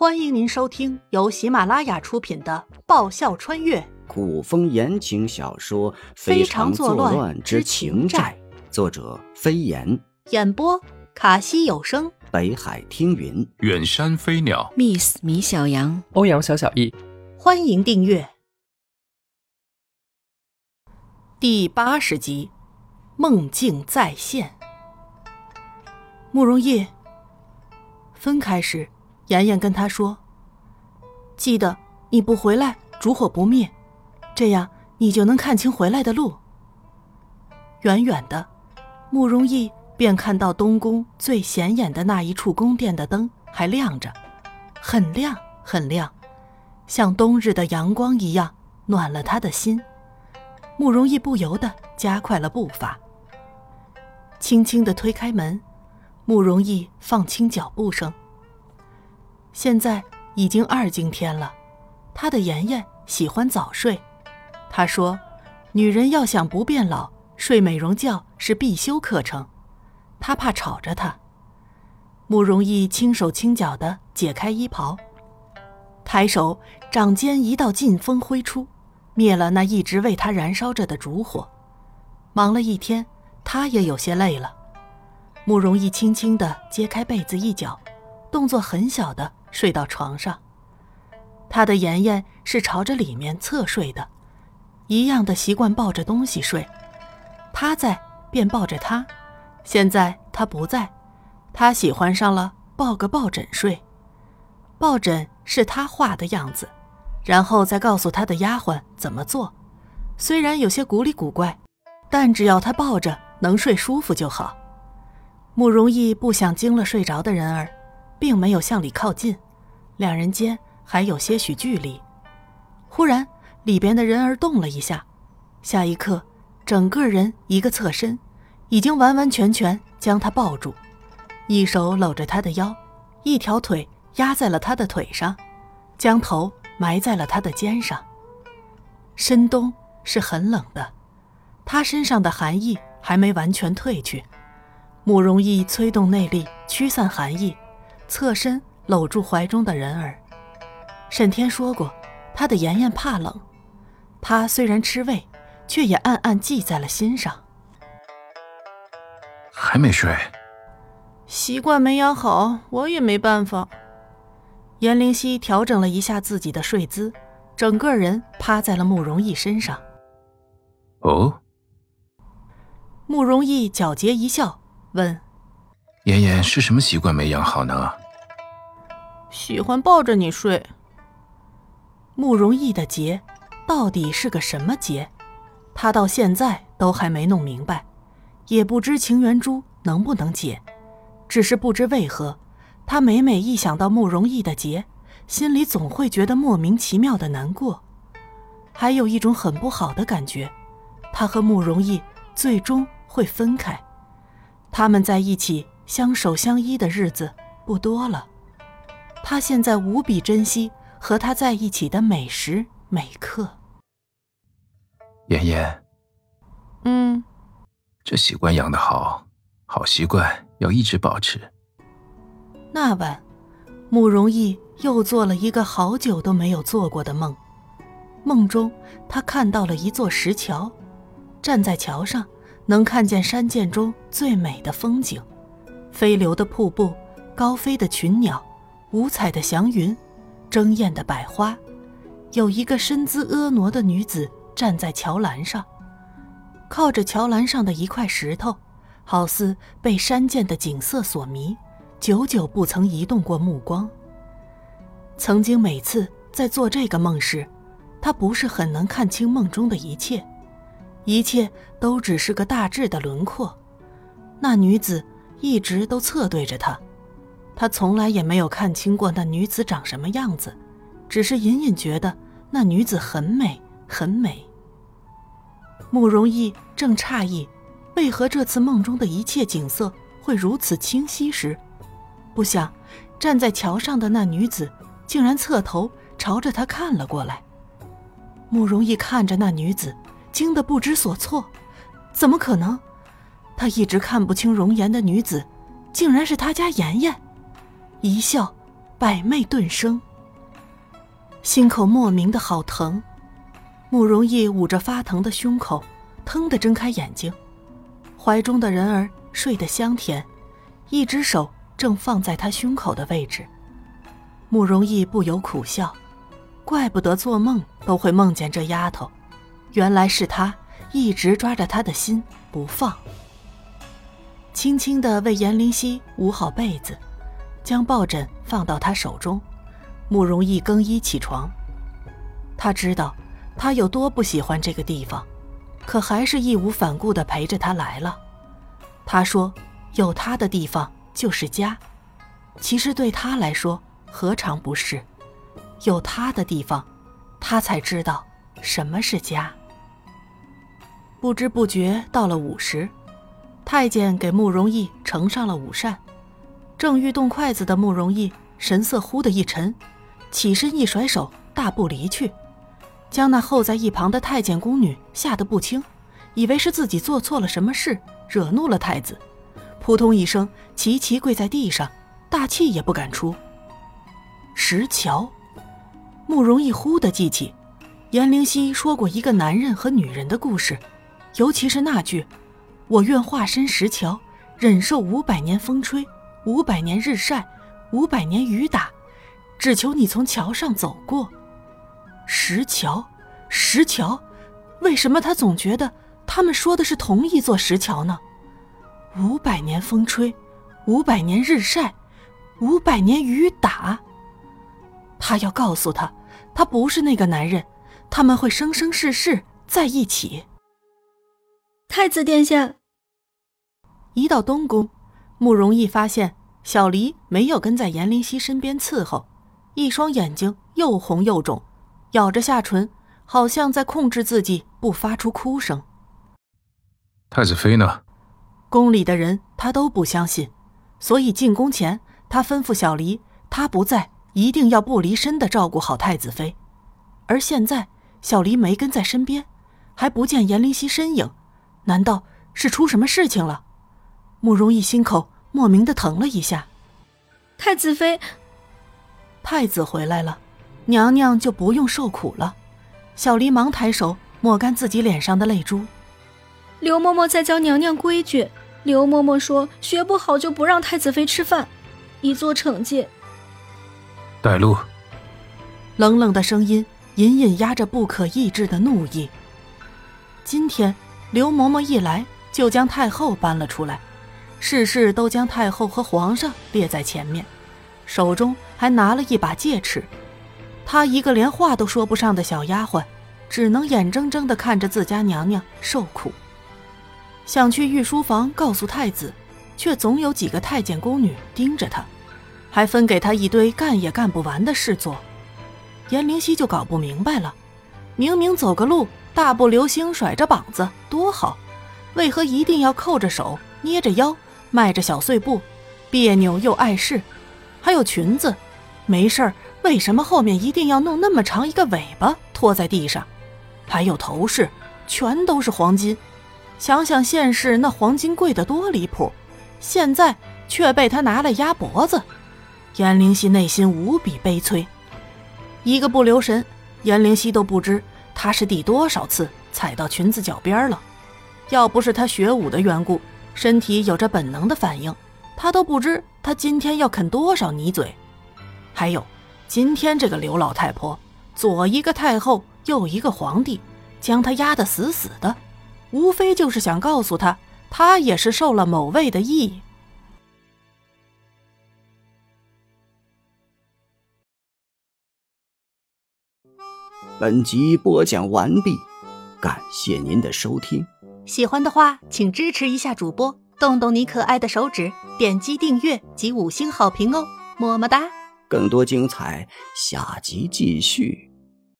欢迎您收听由喜马拉雅出品的《爆笑穿越。古风言情小说《非常作乱之情债》，作者飞檐，演播卡西有声，北海听云，远山飞鸟，Miss 米小羊，欧阳小小易。欢迎订阅。第八十集《梦境再现》。慕容叶分开时。妍妍跟他说：“记得你不回来，烛火不灭，这样你就能看清回来的路。”远远的，慕容易便看到东宫最显眼的那一处宫殿的灯还亮着，很亮很亮，像冬日的阳光一样暖了他的心。慕容易不由得加快了步伐，轻轻的推开门，慕容易放轻脚步声。现在已经二更天了，他的妍妍喜欢早睡。他说：“女人要想不变老，睡美容觉是必修课程。”他怕吵着她。慕容易轻手轻脚地解开衣袍，抬手掌间一道劲风挥出，灭了那一直为他燃烧着的烛火。忙了一天，他也有些累了。慕容易轻轻地揭开被子一角，动作很小的。睡到床上，他的妍妍是朝着里面侧睡的，一样的习惯抱着东西睡。他在便抱着他，现在他不在，他喜欢上了抱个抱枕睡。抱枕是他画的样子，然后再告诉他的丫鬟怎么做。虽然有些古里古怪，但只要他抱着能睡舒服就好。慕容易不想惊了睡着的人儿。并没有向里靠近，两人间还有些许距离。忽然，里边的人儿动了一下，下一刻，整个人一个侧身，已经完完全全将他抱住，一手搂着他的腰，一条腿压在了他的腿上，将头埋在了他的肩上。深冬是很冷的，他身上的寒意还没完全褪去，慕容易催动内力驱散寒意。侧身搂住怀中的人儿，沈天说过，他的妍妍怕冷，他虽然吃味，却也暗暗记在了心上。还没睡，习惯没养好，我也没办法。颜灵溪调整了一下自己的睡姿，整个人趴在了慕容逸身上。哦，慕容逸皎洁一笑，问：“妍妍是什么习惯没养好呢？”喜欢抱着你睡。慕容易的结，到底是个什么结？他到现在都还没弄明白，也不知情缘珠能不能解。只是不知为何，他每每一想到慕容易的结，心里总会觉得莫名其妙的难过，还有一种很不好的感觉。他和慕容易最终会分开，他们在一起相守相依的日子不多了。他现在无比珍惜和他在一起的每时每刻。妍妍，嗯，这习惯养得好，好习惯要一直保持。那晚，慕容易又做了一个好久都没有做过的梦。梦中，他看到了一座石桥，站在桥上，能看见山涧中最美的风景：飞流的瀑布，高飞的群鸟。五彩的祥云，争艳的百花，有一个身姿婀娜的女子站在桥栏上，靠着桥栏上的一块石头，好似被山涧的景色所迷，久久不曾移动过目光。曾经每次在做这个梦时，他不是很能看清梦中的一切，一切都只是个大致的轮廓。那女子一直都侧对着他。他从来也没有看清过那女子长什么样子，只是隐隐觉得那女子很美，很美。慕容易正诧异，为何这次梦中的一切景色会如此清晰时，不想站在桥上的那女子竟然侧头朝着他看了过来。慕容易看着那女子，惊得不知所措，怎么可能？他一直看不清容颜的女子，竟然是他家妍妍。一笑，百媚顿生，心口莫名的好疼。慕容易捂着发疼的胸口，腾地睁开眼睛，怀中的人儿睡得香甜，一只手正放在他胸口的位置。慕容易不由苦笑，怪不得做梦都会梦见这丫头，原来是他一直抓着他的心不放。轻轻地为颜灵犀捂好被子，将抱枕放到他手中，慕容易更衣起床。他知道。他有多不喜欢这个地方，可还是义无反顾地陪着他来了。他说：“有他的地方就是家。”其实对他来说，何尝不是？有他的地方，他才知道什么是家。不知不觉到了午时，太监给慕容易盛上了午膳。正欲动筷子的慕容易神色忽的一沉，起身一甩手，大步离去。将那候在一旁的太监宫女吓得不轻，以为是自己做错了什么事，惹怒了太子，扑通一声齐齐跪在地上，大气也不敢出。石桥，慕容易忽的记起，颜灵犀说过一个男人和女人的故事，尤其是那句：“我愿化身石桥，忍受五百年风吹，五百年日晒，五百年雨打，只求你从桥上走过。”石桥，石桥，为什么他总觉得他们说的是同一座石桥呢？五百年风吹，五百年日晒，五百年雨打。他要告诉他，他不是那个男人，他们会生生世世在一起。太子殿下，一到东宫，慕容易发现小离没有跟在颜灵犀身边伺候，一双眼睛又红又肿。咬着下唇，好像在控制自己不发出哭声。太子妃呢？宫里的人他都不相信，所以进宫前他吩咐小离，他不在，一定要不离身的照顾好太子妃。而现在小离没跟在身边，还不见颜灵犀身影，难道是出什么事情了？慕容逸心口莫名的疼了一下。太子妃，太子回来了。娘娘就不用受苦了。小离忙抬手抹干自己脸上的泪珠。刘嬷嬷在教娘娘规矩。刘嬷嬷说，学不好就不让太子妃吃饭，以作惩戒。带路。冷冷的声音隐隐压着不可抑制的怒意。今天刘嬷嬷一来就将太后搬了出来，事事都将太后和皇上列在前面，手中还拿了一把戒尺。她一个连话都说不上的小丫鬟，只能眼睁睁地看着自家娘娘受苦。想去御书房告诉太子，却总有几个太监宫女盯着她，还分给她一堆干也干不完的事做。颜灵犀就搞不明白了，明明走个路大步流星甩着膀子多好，为何一定要扣着手捏着腰迈着小碎步，别扭又碍事？还有裙子，没事儿。为什么后面一定要弄那么长一个尾巴拖在地上？还有头饰，全都是黄金。想想现世那黄金贵得多离谱，现在却被他拿来压脖子。颜灵犀内心无比悲催，一个不留神，颜灵犀都不知他是第多少次踩到裙子脚边了。要不是他学武的缘故，身体有着本能的反应，他都不知他今天要啃多少泥嘴。还有。今天这个刘老太婆，左一个太后，右一个皇帝，将她压得死死的，无非就是想告诉她，她也是受了某位的意。本集播讲完毕，感谢您的收听。喜欢的话，请支持一下主播，动动你可爱的手指，点击订阅及五星好评哦，么么哒。更多精彩，下集继续。